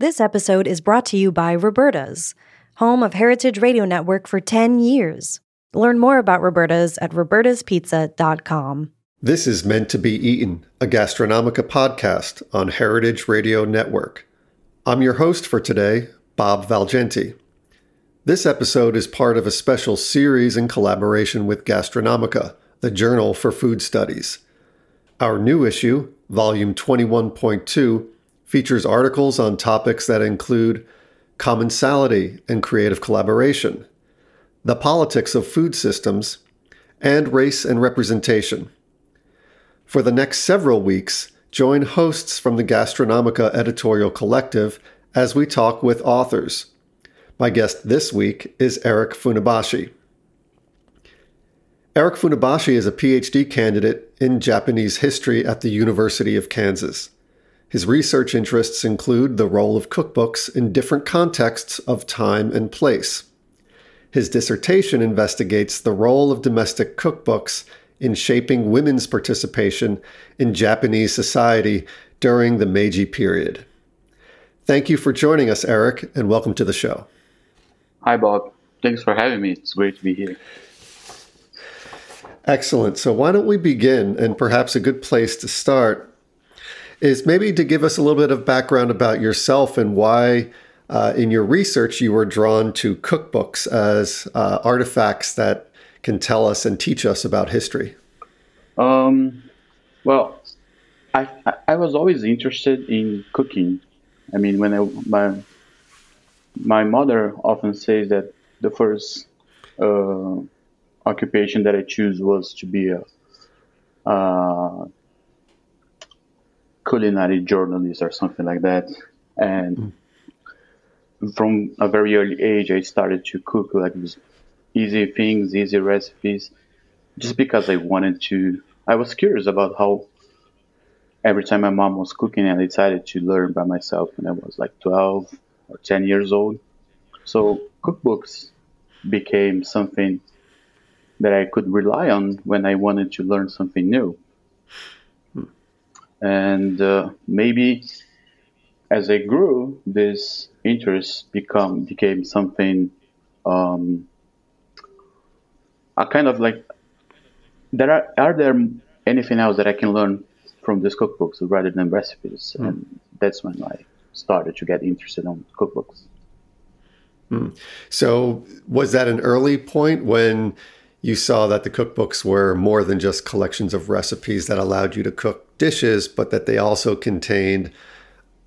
This episode is brought to you by Roberta's, home of Heritage Radio Network for 10 years. Learn more about Roberta's at robertaspizza.com. This is Meant to Be Eaten, a Gastronomica podcast on Heritage Radio Network. I'm your host for today, Bob Valgenti. This episode is part of a special series in collaboration with Gastronomica, the Journal for Food Studies. Our new issue, Volume 21.2, features articles on topics that include commensality and creative collaboration, the politics of food systems, and race and representation. For the next several weeks, join hosts from the Gastronomica Editorial Collective as we talk with authors. My guest this week is Eric Funabashi. Eric Funabashi is a PhD candidate in Japanese history at the University of Kansas. His research interests include the role of cookbooks in different contexts of time and place. His dissertation investigates the role of domestic cookbooks in shaping women's participation in Japanese society during the Meiji period. Thank you for joining us, Eric, and welcome to the show. Hi, Bob. Thanks for having me. It's great to be here. Excellent. So, why don't we begin? And perhaps a good place to start is maybe to give us a little bit of background about yourself and why, uh, in your research, you were drawn to cookbooks as uh, artifacts that can tell us and teach us about history. Um, well, I, I was always interested in cooking. I mean, when I, my my mother often says that the first uh, occupation that I choose was to be a uh, culinary journalist or something like that. And mm. from a very early age, I started to cook like easy things, easy recipes, just because I wanted to. I was curious about how every time my mom was cooking, I decided to learn by myself when I was like 12 or 10 years old. So cookbooks became something that I could rely on when I wanted to learn something new and uh, maybe as I grew, this interest become became something um, a kind of like there are are there anything else that I can learn from these cookbooks rather than recipes, mm. and that's when I started to get interested in cookbooks. Mm. So, was that an early point when you saw that the cookbooks were more than just collections of recipes that allowed you to cook dishes, but that they also contained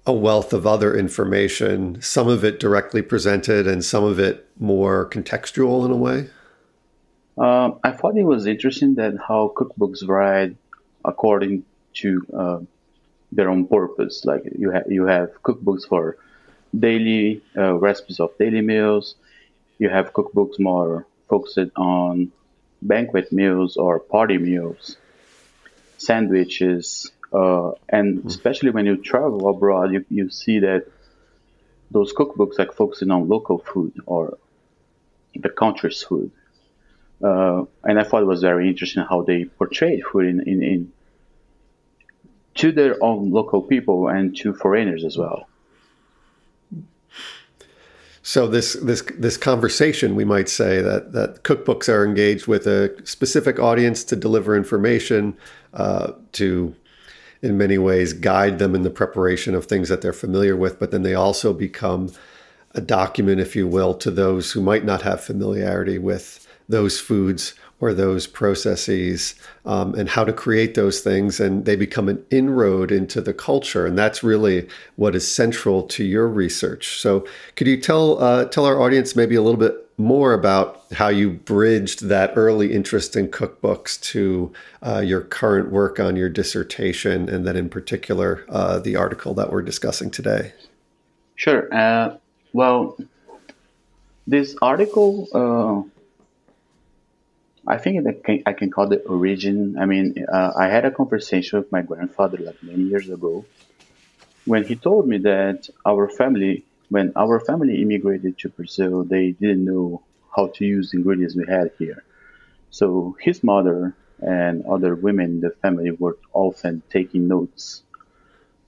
a wealth of other information, some of it directly presented and some of it more contextual in a way? Um, I thought it was interesting that how cookbooks varied according to uh, their own purpose. Like you have you have cookbooks for daily uh, recipes of daily meals. You have cookbooks more focused on banquet meals or party meals sandwiches, uh, and mm. especially when you travel abroad, you, you see that those cookbooks like focusing on local food or the country's food. Uh, and I thought it was very interesting how they portrayed food in, in, in to their own local people and to foreigners as well. So this this this conversation, we might say that that cookbooks are engaged with a specific audience to deliver information, uh, to in many ways guide them in the preparation of things that they're familiar with, but then they also become a document, if you will, to those who might not have familiarity with those foods or those processes um, and how to create those things. And they become an inroad into the culture. And that's really what is central to your research. So, could you tell, uh, tell our audience maybe a little bit more about how you bridged that early interest in cookbooks to uh, your current work on your dissertation, and then in particular, uh, the article that we're discussing today? Sure. Uh, well, this article uh, I think I can, I can call the origin. I mean, uh, I had a conversation with my grandfather like many years ago when he told me that our family, when our family immigrated to Brazil, they didn't know how to use the ingredients we had here. So his mother and other women in the family were often taking notes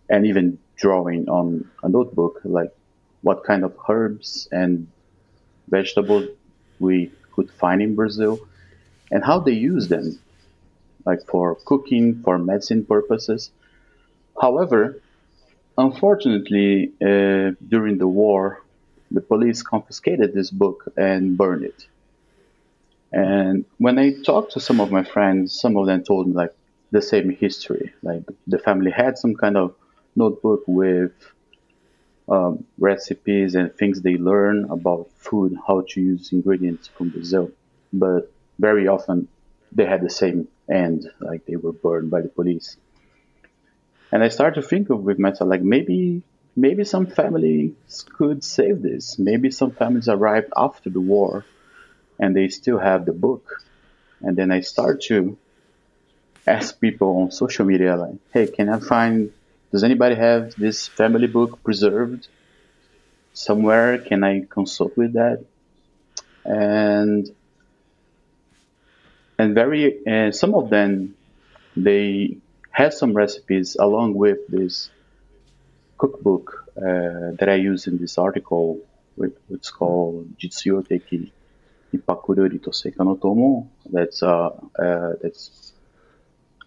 and even drawing on a notebook, like what kind of herbs and vegetables we could find in Brazil and how they use them, like for cooking, for medicine purposes. However, unfortunately, uh, during the war, the police confiscated this book and burned it. And when I talked to some of my friends, some of them told me like the same history. Like the family had some kind of notebook with um, recipes and things they learn about food, how to use ingredients from Brazil. But very often they had the same end, like they were burned by the police. And I started to think of with myself, like maybe maybe some families could save this. Maybe some families arrived after the war and they still have the book. And then I start to ask people on social media, like, hey, can I find, does anybody have this family book preserved somewhere? Can I consult with that? And and very uh, some of them they had some recipes along with this cookbook uh, that I use in this article, which, it's called Jitsuyoteki Ipakururi Toseka no Tomo. That's uh, uh, that's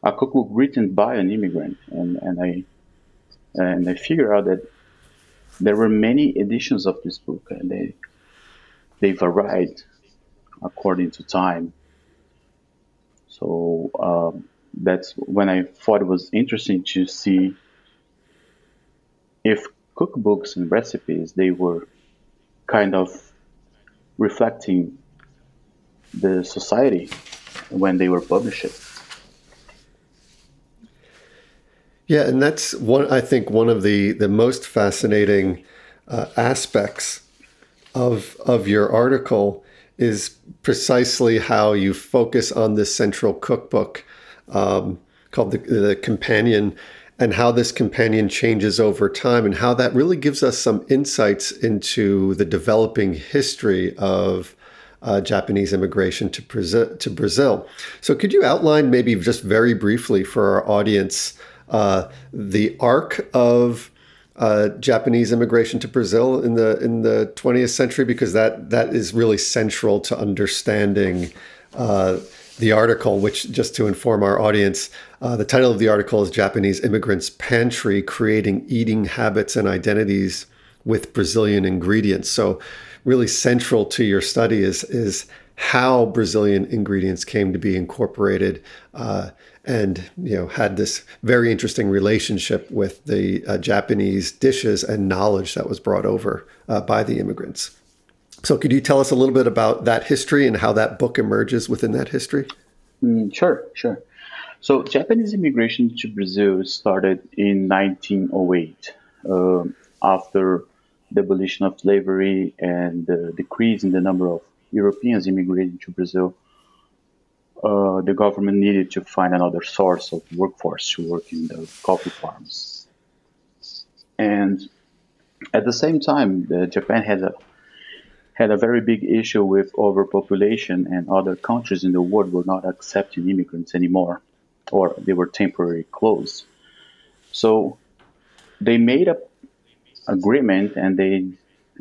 a cookbook written by an immigrant, and, and I and I figure out that there were many editions of this book, and they they varied according to time. So um, that's when I thought it was interesting to see if cookbooks and recipes they were kind of reflecting the society when they were published. Yeah, and that's one. I think one of the the most fascinating uh, aspects of of your article is precisely how you focus on this central cookbook um, called the, the companion and how this companion changes over time and how that really gives us some insights into the developing history of uh, Japanese immigration to Brazil, to Brazil. So, could you outline maybe just very briefly for our audience uh, the arc of uh, Japanese immigration to Brazil in the in the 20th century because that that is really central to understanding uh, the article. Which, just to inform our audience, uh, the title of the article is "Japanese Immigrants Pantry: Creating Eating Habits and Identities with Brazilian Ingredients." So, really central to your study is is how Brazilian ingredients came to be incorporated uh, and you know had this very interesting relationship with the uh, Japanese dishes and knowledge that was brought over uh, by the immigrants. So, could you tell us a little bit about that history and how that book emerges within that history? Mm, sure, sure. So, Japanese immigration to Brazil started in 1908 uh, after the abolition of slavery and the decrease in the number of Europeans immigrating to Brazil uh, the government needed to find another source of workforce to work in the coffee farms. And at the same time, Japan had a had a very big issue with overpopulation, and other countries in the world were not accepting immigrants anymore, or they were temporarily closed. So they made a agreement, and they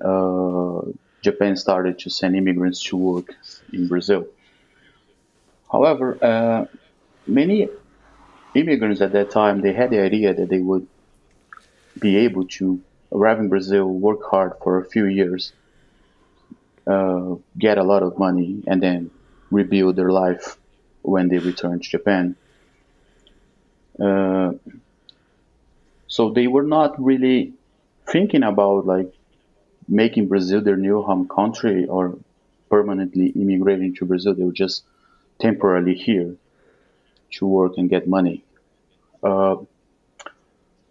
uh, Japan started to send immigrants to work in Brazil. However, uh, many immigrants at that time they had the idea that they would be able to arrive in Brazil, work hard for a few years, uh, get a lot of money, and then rebuild their life when they return to Japan. Uh, so they were not really thinking about like making Brazil their new home country or permanently immigrating to Brazil. They were just temporarily here to work and get money. Uh,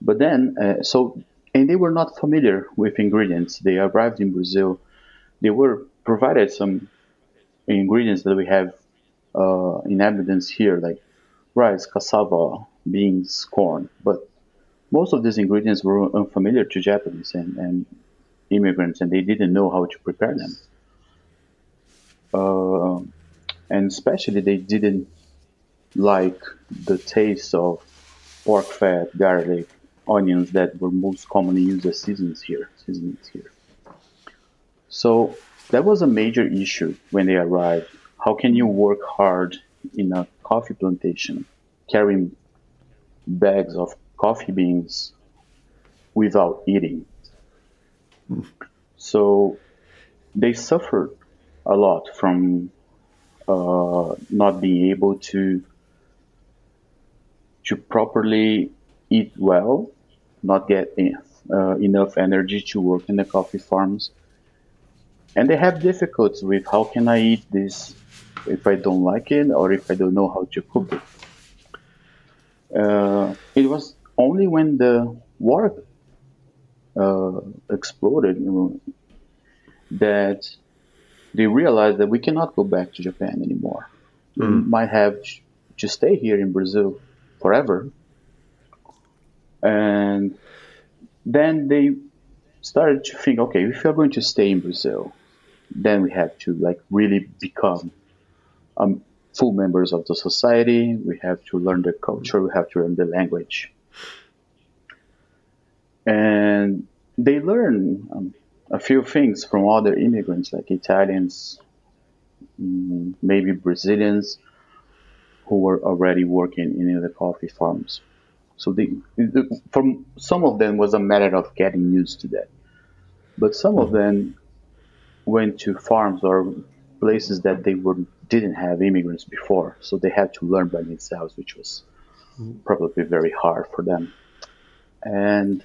but then, uh, so, and they were not familiar with ingredients. They arrived in Brazil. They were provided some ingredients that we have uh, in evidence here, like rice, cassava, beans, corn. But most of these ingredients were unfamiliar to Japanese and, and immigrants, and they didn't know how to prepare them. Uh, and especially they didn't like the taste of pork fat, garlic, onions that were most commonly used as seasonings here. Seasonings here. So that was a major issue when they arrived. How can you work hard in a coffee plantation, carrying bags of coffee beans without eating? So they suffered a lot from uh, not being able to to properly eat well, not get uh, enough energy to work in the coffee farms, and they have difficulties with how can I eat this if I don't like it or if I don't know how to cook it. Uh, it was only when the war uh, exploded you know, that they realized that we cannot go back to Japan anymore. Mm. We might have to stay here in Brazil forever. And then they started to think, okay, if we are going to stay in Brazil, then we have to like really become um, full members of the society. We have to learn the culture. We have to learn the language. And they learn um, a few things from other immigrants, like Italians, mm, maybe Brazilians, who were already working in the coffee farms. So they, from some of them was a matter of getting used to that, but some of them went to farms or places that they were didn't have immigrants before, so they had to learn by themselves, which was probably very hard for them. And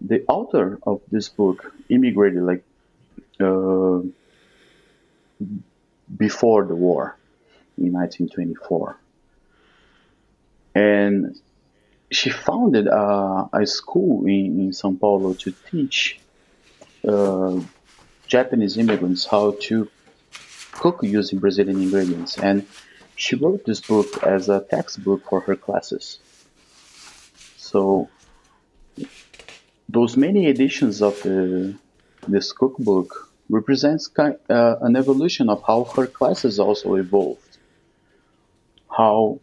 the author of this book immigrated like uh, before the war in 1924 and she founded a, a school in, in Sao Paulo to teach uh, Japanese immigrants how to cook using Brazilian ingredients. And she wrote this book as a textbook for her classes. So those many editions of the, this cookbook represents kind, uh, an evolution of how her classes also evolved. How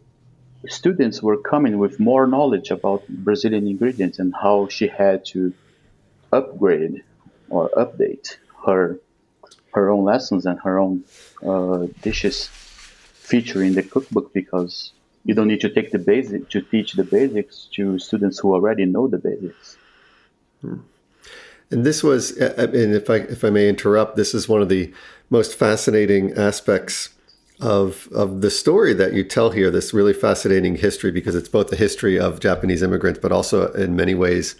students were coming with more knowledge about Brazilian ingredients and how she had to upgrade or update her her own lessons and her own uh, dishes featuring the cookbook because you don't need to take the basic to teach the basics to students who already know the basics. And this was, uh, uh, and if I if I may interrupt, this is one of the most fascinating aspects of of the story that you tell here. This really fascinating history because it's both the history of Japanese immigrants, but also in many ways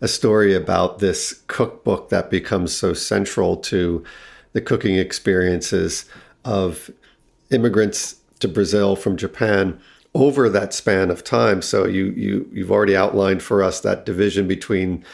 a story about this cookbook that becomes so central to the cooking experiences of immigrants to Brazil from Japan over that span of time. So you you you've already outlined for us that division between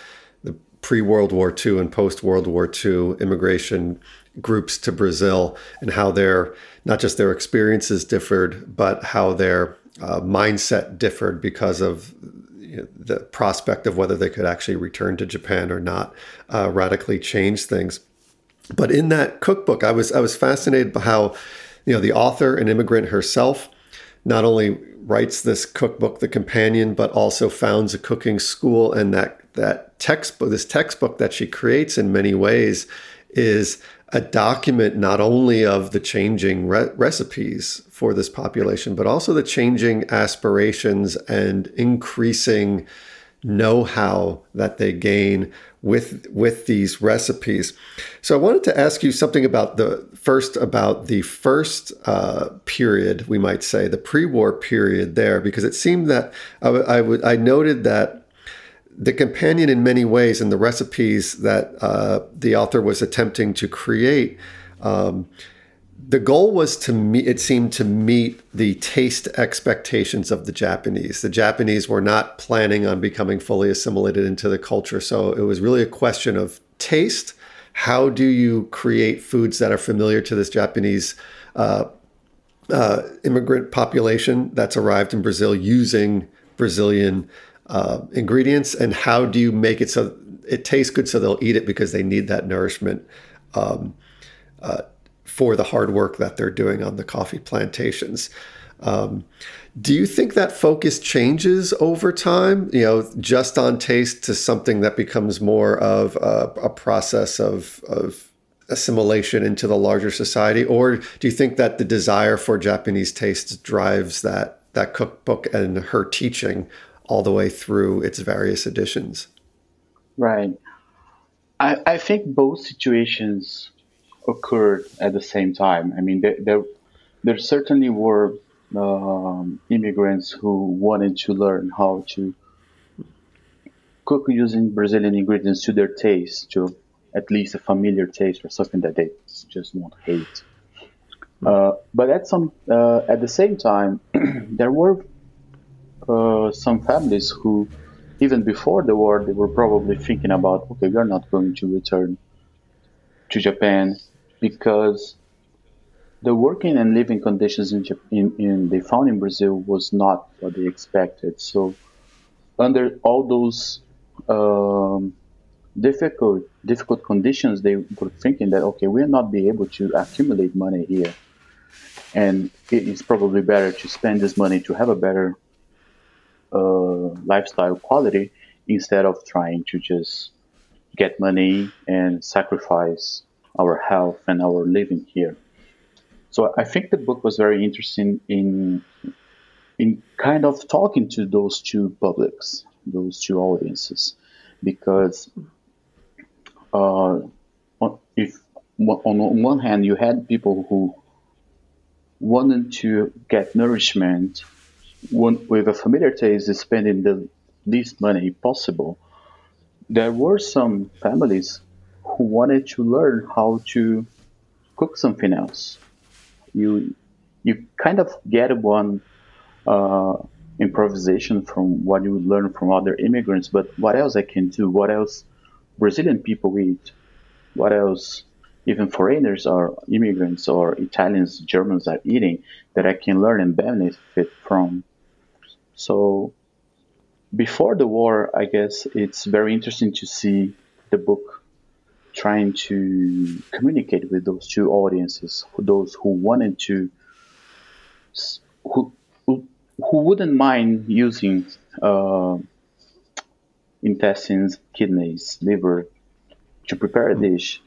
pre World War II and post World War II immigration groups to Brazil and how their not just their experiences differed, but how their uh, mindset differed because of you know, the prospect of whether they could actually return to Japan or not uh, radically changed things. But in that cookbook, I was I was fascinated by how you know the author, an immigrant herself, not only writes this cookbook, The Companion, but also founds a cooking school, and that that textbook, this textbook that she creates in many ways, is a document not only of the changing re- recipes for this population, but also the changing aspirations and increasing know-how that they gain with with these recipes. So I wanted to ask you something about the first about the first uh, period, we might say, the pre-war period there, because it seemed that I, w- I, I noted that the companion in many ways and the recipes that uh, the author was attempting to create um, the goal was to meet it seemed to meet the taste expectations of the japanese. The japanese were not planning on becoming fully assimilated into the culture so it was really a question of taste. How do you create foods that are familiar to this japanese uh, uh, immigrant population that's arrived in brazil using brazilian uh, ingredients and how do you make it so it tastes good so they'll eat it because they need that nourishment um, uh, for the hard work that they're doing on the coffee plantations. Um, do you think that focus changes over time? You know, just on taste to something that becomes more of a, a process of, of assimilation into the larger society, or do you think that the desire for Japanese taste drives that that cookbook and her teaching all the way through its various editions? Right. I, I think both situations occurred at the same time. I mean, there there, there certainly were um, immigrants who wanted to learn how to cook using Brazilian ingredients to their taste, to at least a familiar taste or something that they just won't hate. Uh, but at some uh, at the same time, there were uh, some families who, even before the war, they were probably thinking about, okay, we are not going to return to Japan because the working and living conditions in, in, in, they found in Brazil was not what they expected. So, under all those um, difficult difficult conditions, they were thinking that okay, we'll not be able to accumulate money here, and it's probably better to spend this money to have a better lifestyle quality instead of trying to just get money and sacrifice our health and our living here. So I think the book was very interesting in in kind of talking to those two publics, those two audiences, because uh, if on one hand you had people who wanted to get nourishment with a familiar taste, spending the least money possible, there were some families who wanted to learn how to cook something else you you kind of get one uh, improvisation from what you learn from other immigrants. But what else I can do? What else Brazilian people eat? What else even foreigners or immigrants or Italians, Germans are eating that I can learn and benefit from? So before the war, I guess it's very interesting to see the book trying to communicate with those two audiences, those who wanted to, who who, wouldn't mind using uh, intestines, kidneys, liver to prepare a dish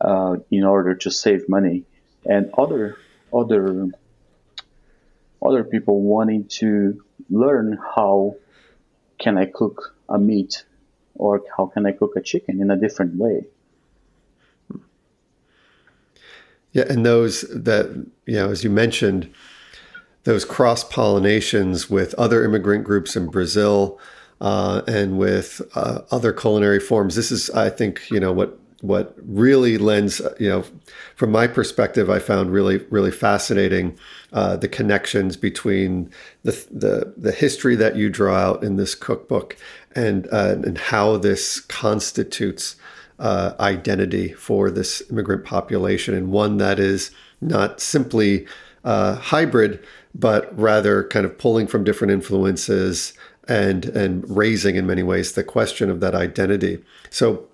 uh, in order to save money, and other other other people wanting to learn how can I cook a meat or how can I cook a chicken in a different way? Yeah, and those that you know, as you mentioned, those cross pollinations with other immigrant groups in Brazil uh, and with uh, other culinary forms. This is, I think, you know, what what really lends, you know, from my perspective, I found really really fascinating uh, the connections between the, the the history that you draw out in this cookbook and uh, and how this constitutes uh, identity for this immigrant population, and one that is not simply uh, hybrid, but rather kind of pulling from different influences and and raising in many ways the question of that identity. So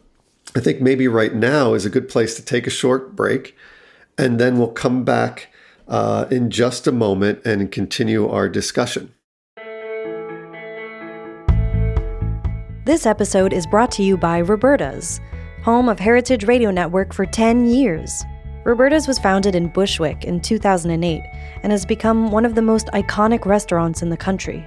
I think maybe right now is a good place to take a short break, and then we'll come back uh, in just a moment and continue our discussion. This episode is brought to you by Roberta's, home of Heritage Radio Network for 10 years. Roberta's was founded in Bushwick in 2008 and has become one of the most iconic restaurants in the country.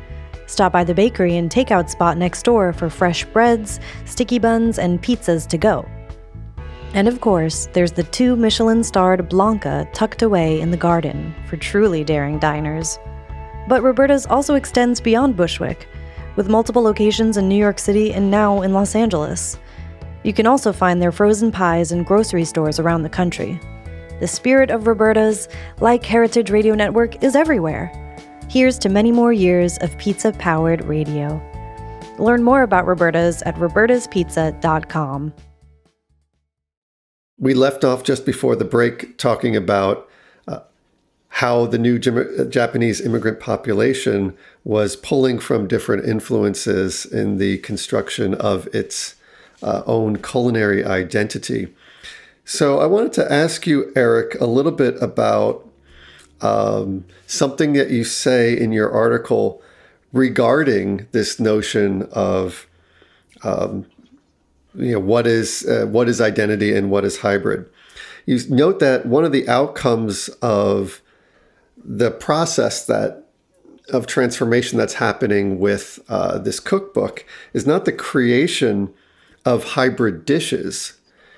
Stop by the bakery and takeout spot next door for fresh breads, sticky buns, and pizzas to go. And of course, there's the two Michelin starred Blanca tucked away in the garden for truly daring diners. But Roberta's also extends beyond Bushwick with multiple locations in New York City and now in Los Angeles. You can also find their frozen pies in grocery stores around the country. The spirit of Roberta's, like Heritage Radio Network, is everywhere. Here's to many more years of pizza powered radio. Learn more about Roberta's at robertaspizza.com. We left off just before the break talking about uh, how the new Japanese immigrant population was pulling from different influences in the construction of its uh, own culinary identity. So I wanted to ask you, Eric, a little bit about um, something that you say in your article regarding this notion of um, you know what is uh, what is identity and what is hybrid. You note that one of the outcomes of the process that of transformation that's happening with uh, this cookbook is not the creation of hybrid dishes.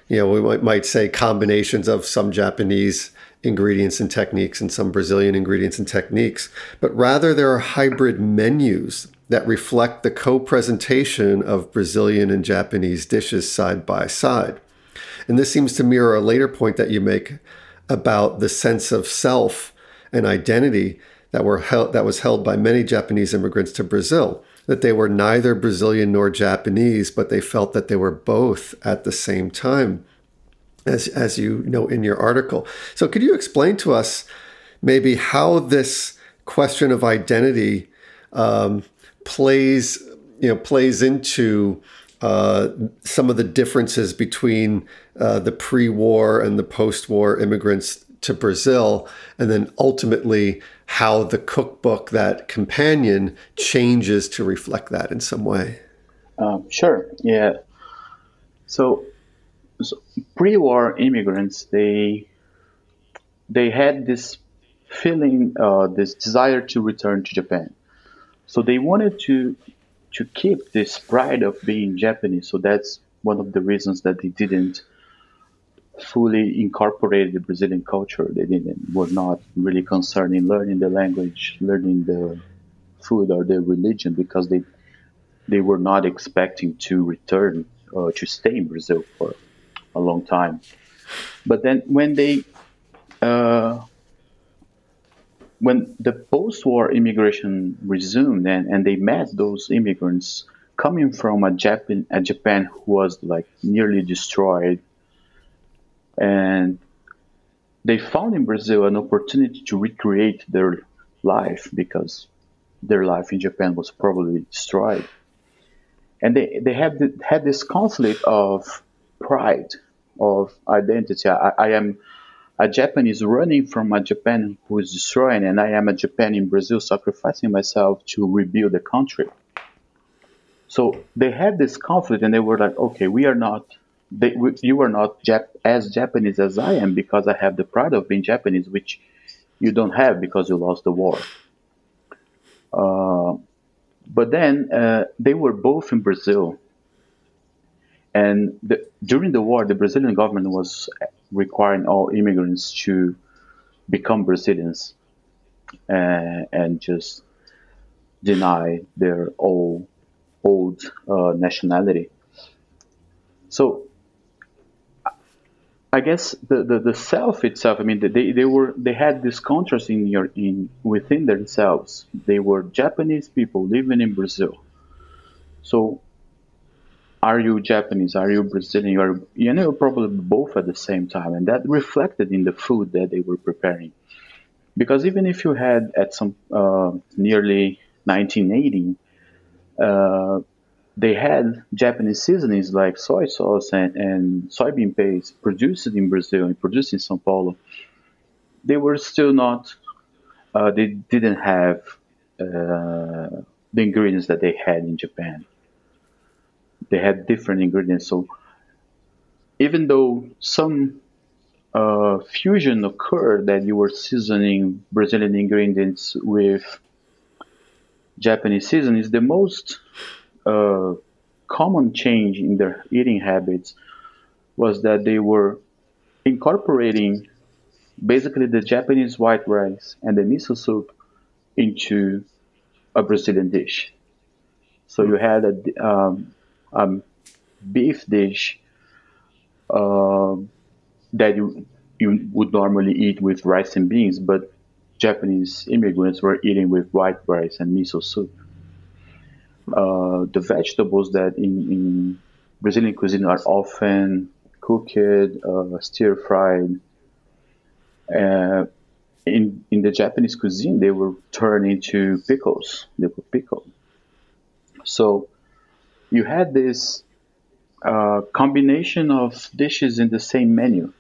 You know, we might, might say combinations of some Japanese ingredients and techniques and some Brazilian ingredients and techniques, but rather there are hybrid menus that reflect the co presentation of Brazilian and Japanese dishes side by side. And this seems to mirror a later point that you make about the sense of self and identity that were held, that was held by many Japanese immigrants to Brazil that they were neither Brazilian nor Japanese but they felt that they were both at the same time as as you know in your article so could you explain to us maybe how this question of identity um, plays you know plays into uh, some of the differences between uh, the pre-war and the post-war immigrants to Brazil, and then ultimately how the cookbook, that companion, changes to reflect that in some way. Um, sure. Yeah. So, so, pre-war immigrants, they they had this feeling, uh, this desire to return to Japan. So they wanted to to keep this pride of being Japanese. So that's one of the reasons that they didn't fully incorporate the Brazilian culture. They didn't were not really concerned in learning the language, learning the food or the religion because they they were not expecting to return uh, to stay in Brazil for a long time. But then when they uh, when the post-war immigration resumed and, and they met those immigrants coming from a Japan, a Japan who was like nearly destroyed, and they found in Brazil an opportunity to recreate their life because their life in Japan was probably destroyed, and they they had had this conflict of pride, of identity. I, I am a Japanese running from a Japan who is destroying, and I am a Japan in Brazil sacrificing myself to rebuild the country. So they had this conflict, and they were like, okay, we are not, they, you are not Jap- as Japanese as I am because I have the pride of being Japanese, which you don't have because you lost the war. Uh, but then uh, they were both in Brazil. And the, during the war, the Brazilian government was requiring all immigrants to become Brazilians uh, and just deny their old old uh, nationality. So I guess the, the, the, self itself. I mean, they, they were they had this contrast in your in within themselves. They were Japanese people living in Brazil. So are you Japanese? Are you Brazilian? You are, you know, probably both at the same time. And that reflected in the food that they were preparing. Because even if you had at some uh, nearly 1980, uh, they had Japanese seasonings like soy sauce and, and soybean paste produced in Brazil and produced in Sao Paulo. They were still not, uh, they didn't have uh, the ingredients that they had in Japan they had different ingredients. So even though some uh, fusion occurred that you were seasoning Brazilian ingredients with Japanese seasonings, the most uh, common change in their eating habits was that they were incorporating basically the Japanese white rice and the miso soup into a Brazilian dish. So you had a, um, um, beef dish uh, that you you would normally eat with rice and beans, but Japanese immigrants were eating with white rice and miso soup. Uh, the vegetables that in, in, Brazilian cuisine are often cooked, uh, stir fried. Uh, in in the Japanese cuisine, they were turned into pickles. They were pickled. So you had this uh, combination of dishes in the same menu,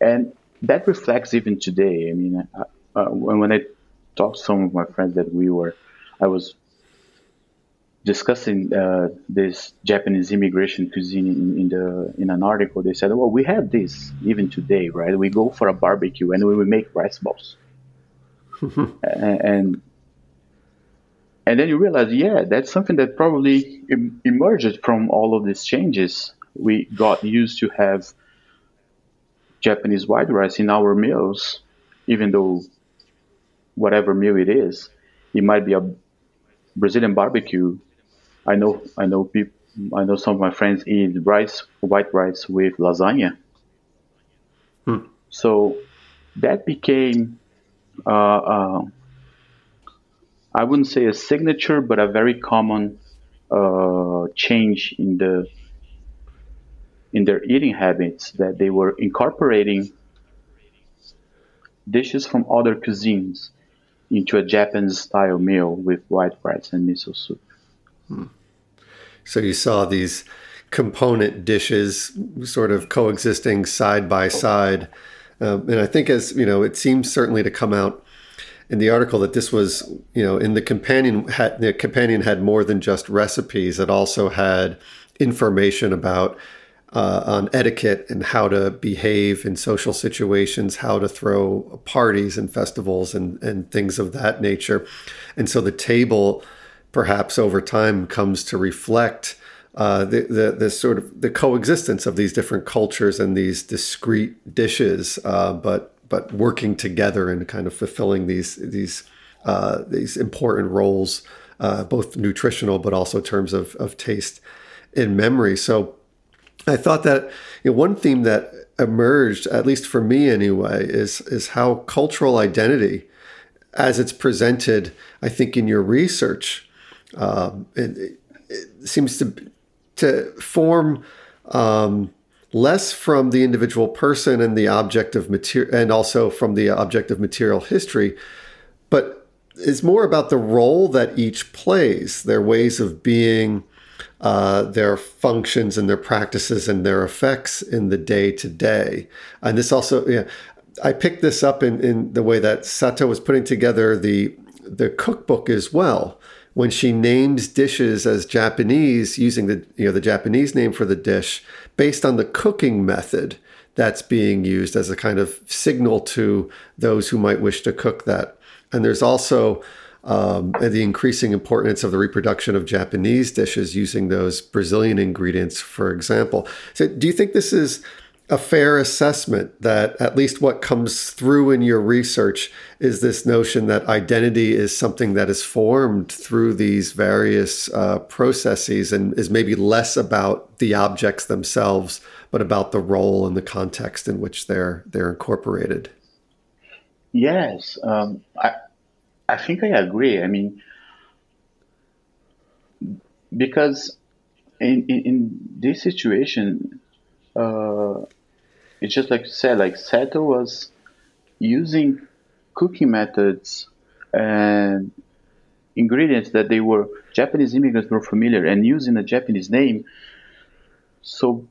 and that reflects even today. I mean, uh, uh, when I talked to some of my friends that we were, I was discussing uh, this Japanese immigration cuisine in, in, the in an article, they said, "Well, we have this even today, right? We go for a barbecue and we make rice balls, and, and and then you realize, yeah, that's something that probably em- emerged from all of these changes. We got used to have Japanese white rice in our meals, even though whatever meal it is, it might be a Brazilian barbecue I know I know people I know some of my friends eat rice white rice with lasagna. Hmm. So that became uh, uh, I wouldn't say a signature, but a very common uh, change in the in their eating habits that they were incorporating dishes from other cuisines into a Japanese style meal with white rice and miso soup. Hmm. So you saw these component dishes sort of coexisting side by side. Um, and I think, as you know, it seems certainly to come out in the article that this was, you know, in the companion had, the companion had more than just recipes. It also had information about uh, on etiquette and how to behave in social situations, how to throw parties and festivals and, and things of that nature. And so the table perhaps over time comes to reflect uh, the, the, the sort of the coexistence of these different cultures and these discrete dishes, uh, but but working together and kind of fulfilling these these uh, these important roles, uh, both nutritional but also in terms of, of taste and memory. So I thought that you know, one theme that emerged, at least for me anyway, is is how cultural identity, as it's presented, I think in your research, um, it, it, seems to to form um, less from the individual person and the object of material, and also from the object of material history, but is more about the role that each plays, their ways of being, uh, their functions and their practices and their effects in the day to day. And this also, yeah, I picked this up in, in the way that Sato was putting together the the cookbook as well when she names dishes as Japanese using the you know the Japanese name for the dish based on the cooking method that's being used as a kind of signal to those who might wish to cook that. And there's also um, the increasing importance of the reproduction of Japanese dishes using those Brazilian ingredients, for example. So, do you think this is a fair assessment that at least what comes through in your research is this notion that identity is something that is formed through these various uh, processes and is maybe less about the objects themselves, but about the role and the context in which they're they're incorporated. Yes, um, I I think I agree. I mean, because in in, in this situation. Uh, it's just like you said, like Sato was using cooking methods and ingredients that they were Japanese immigrants were familiar and using a Japanese name, so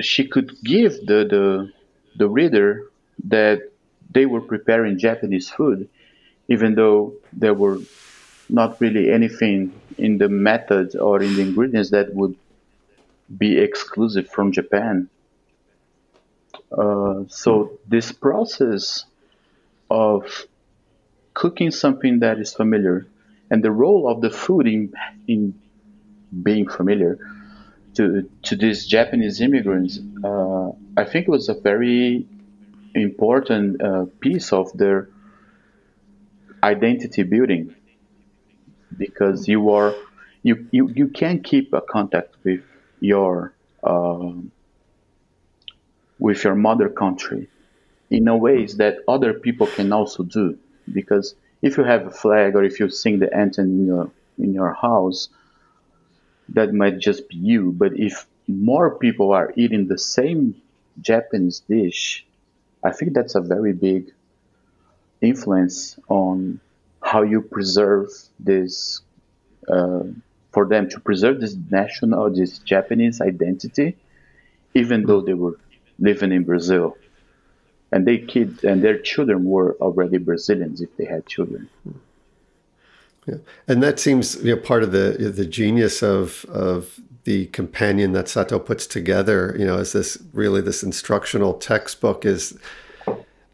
she could give the the the reader that they were preparing Japanese food, even though there were not really anything in the method or in the ingredients that would be exclusive from Japan. Uh, so this process of cooking something that is familiar and the role of the food in, in being familiar to, to these Japanese immigrants, uh, I think it was a very important uh, piece of their identity building because you are you, you, you can keep a contact with your um, with your mother country in a ways that other people can also do. Because if you have a flag or if you sing the anthem in your in your house, that might just be you. But if more people are eating the same Japanese dish, I think that's a very big influence on how you preserve this uh, for them to preserve this national, this Japanese identity, even though they were living in Brazil, and they kids and their children were already Brazilians if they had children. Yeah. And that seems you know part of the the genius of of the companion that Sato puts together. You know, is this really this instructional textbook is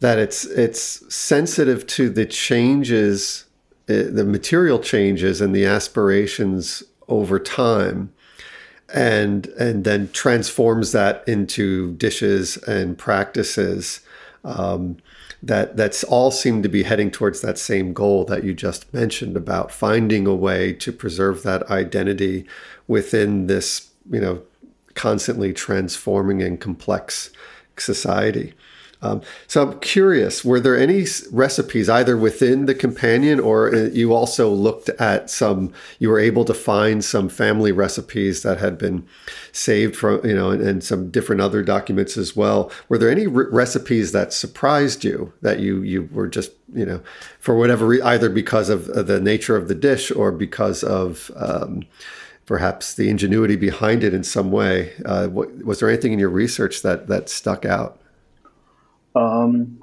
that it's it's sensitive to the changes, eh, the material changes and the aspirations over time, and and then transforms that into dishes and practices. Um, that that's all seem to be heading towards that same goal that you just mentioned about finding a way to preserve that identity within this you know constantly transforming and complex society um, so I'm curious, were there any recipes either within the companion or uh, you also looked at some, you were able to find some family recipes that had been saved from, you know, and, and some different other documents as well. Were there any re- recipes that surprised you that you, you were just, you know, for whatever, re- either because of the nature of the dish or because of, um, perhaps the ingenuity behind it in some way. Uh, was there anything in your research that, that stuck out? Um,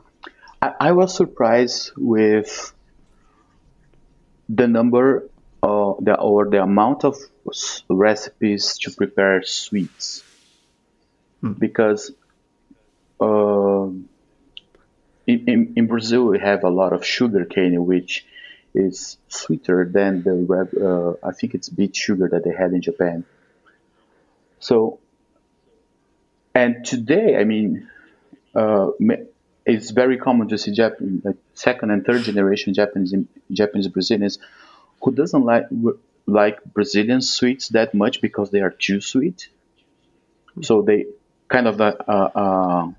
I, I, was surprised with the number uh, the, or the amount of recipes to prepare sweets hmm. because uh, in, in, in, Brazil we have a lot of sugar cane which is sweeter than the uh, I think it's beet sugar that they had in Japan. So, and today, I mean, uh, it's very common to see like second and third generation Japanese Japanese Brazilians who doesn't like like Brazilian sweets that much because they are too sweet. So they kind of a, a,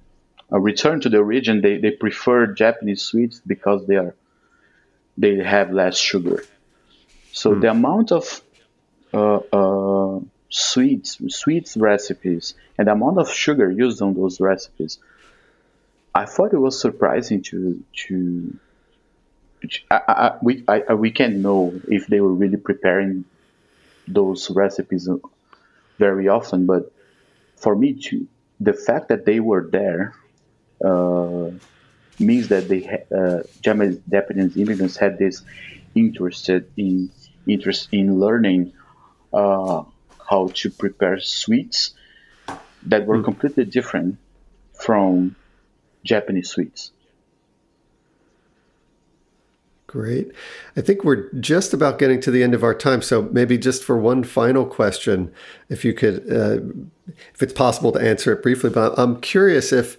a return to the origin. They, they prefer Japanese sweets because they are they have less sugar. So mm. the amount of uh, uh, sweets sweets recipes and the amount of sugar used on those recipes I thought it was surprising to to. I, I, we I, we can't know if they were really preparing those recipes very often, but for me to the fact that they were there uh, means that they uh, Japanese, Japanese immigrants had this interested in interest in learning uh, how to prepare sweets that were mm. completely different from Japanese sweets. Great. I think we're just about getting to the end of our time. So maybe just for one final question, if you could, uh, if it's possible to answer it briefly, but I'm curious if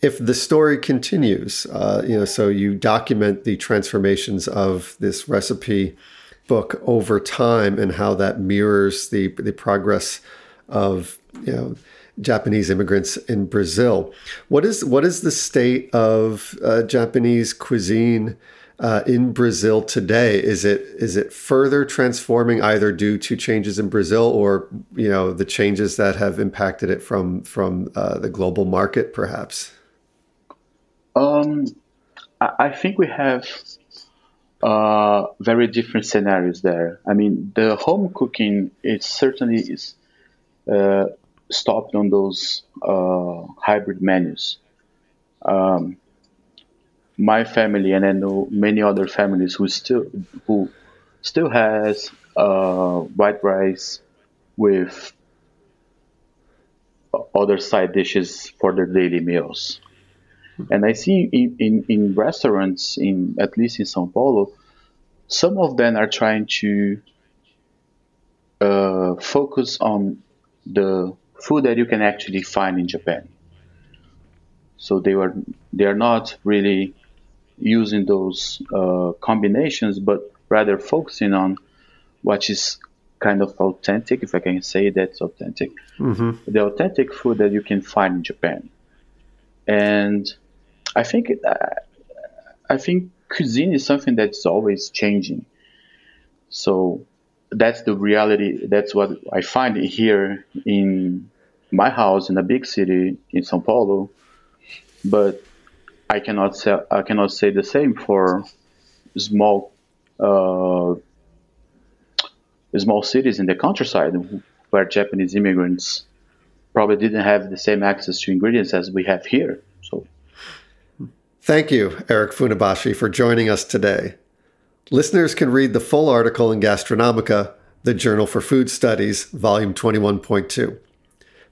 if the story continues, uh, you know, so you document the transformations of this recipe book over time and how that mirrors the the progress of you know Japanese immigrants in Brazil. What is what is the state of uh, Japanese cuisine uh, in Brazil today? Is it is it further transforming either due to changes in Brazil or you know the changes that have impacted it from from uh, the global market, perhaps? Um, I think we have uh, very different scenarios there. I mean, the home cooking it certainly is uh, stopped on those uh, hybrid menus. Um, my family and I know many other families who still who still has uh, white rice with other side dishes for their daily meals. And I see in, in, in restaurants, in at least in São Paulo, some of them are trying to uh, focus on the food that you can actually find in Japan. So they were they are not really using those uh, combinations, but rather focusing on what is kind of authentic, if I can say that's authentic, mm-hmm. the authentic food that you can find in Japan. And I think I think cuisine is something that's always changing. So that's the reality. That's what I find here in my house in a big city in São Paulo. But I cannot say I cannot say the same for small uh, small cities in the countryside where Japanese immigrants probably didn't have the same access to ingredients as we have here. So, thank you, Eric Funabashi, for joining us today. Listeners can read the full article in Gastronomica, the Journal for Food Studies, volume 21.2.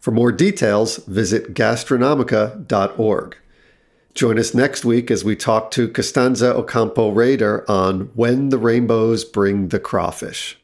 For more details, visit gastronomica.org. Join us next week as we talk to Costanza Ocampo Raeder on When the Rainbows Bring the Crawfish.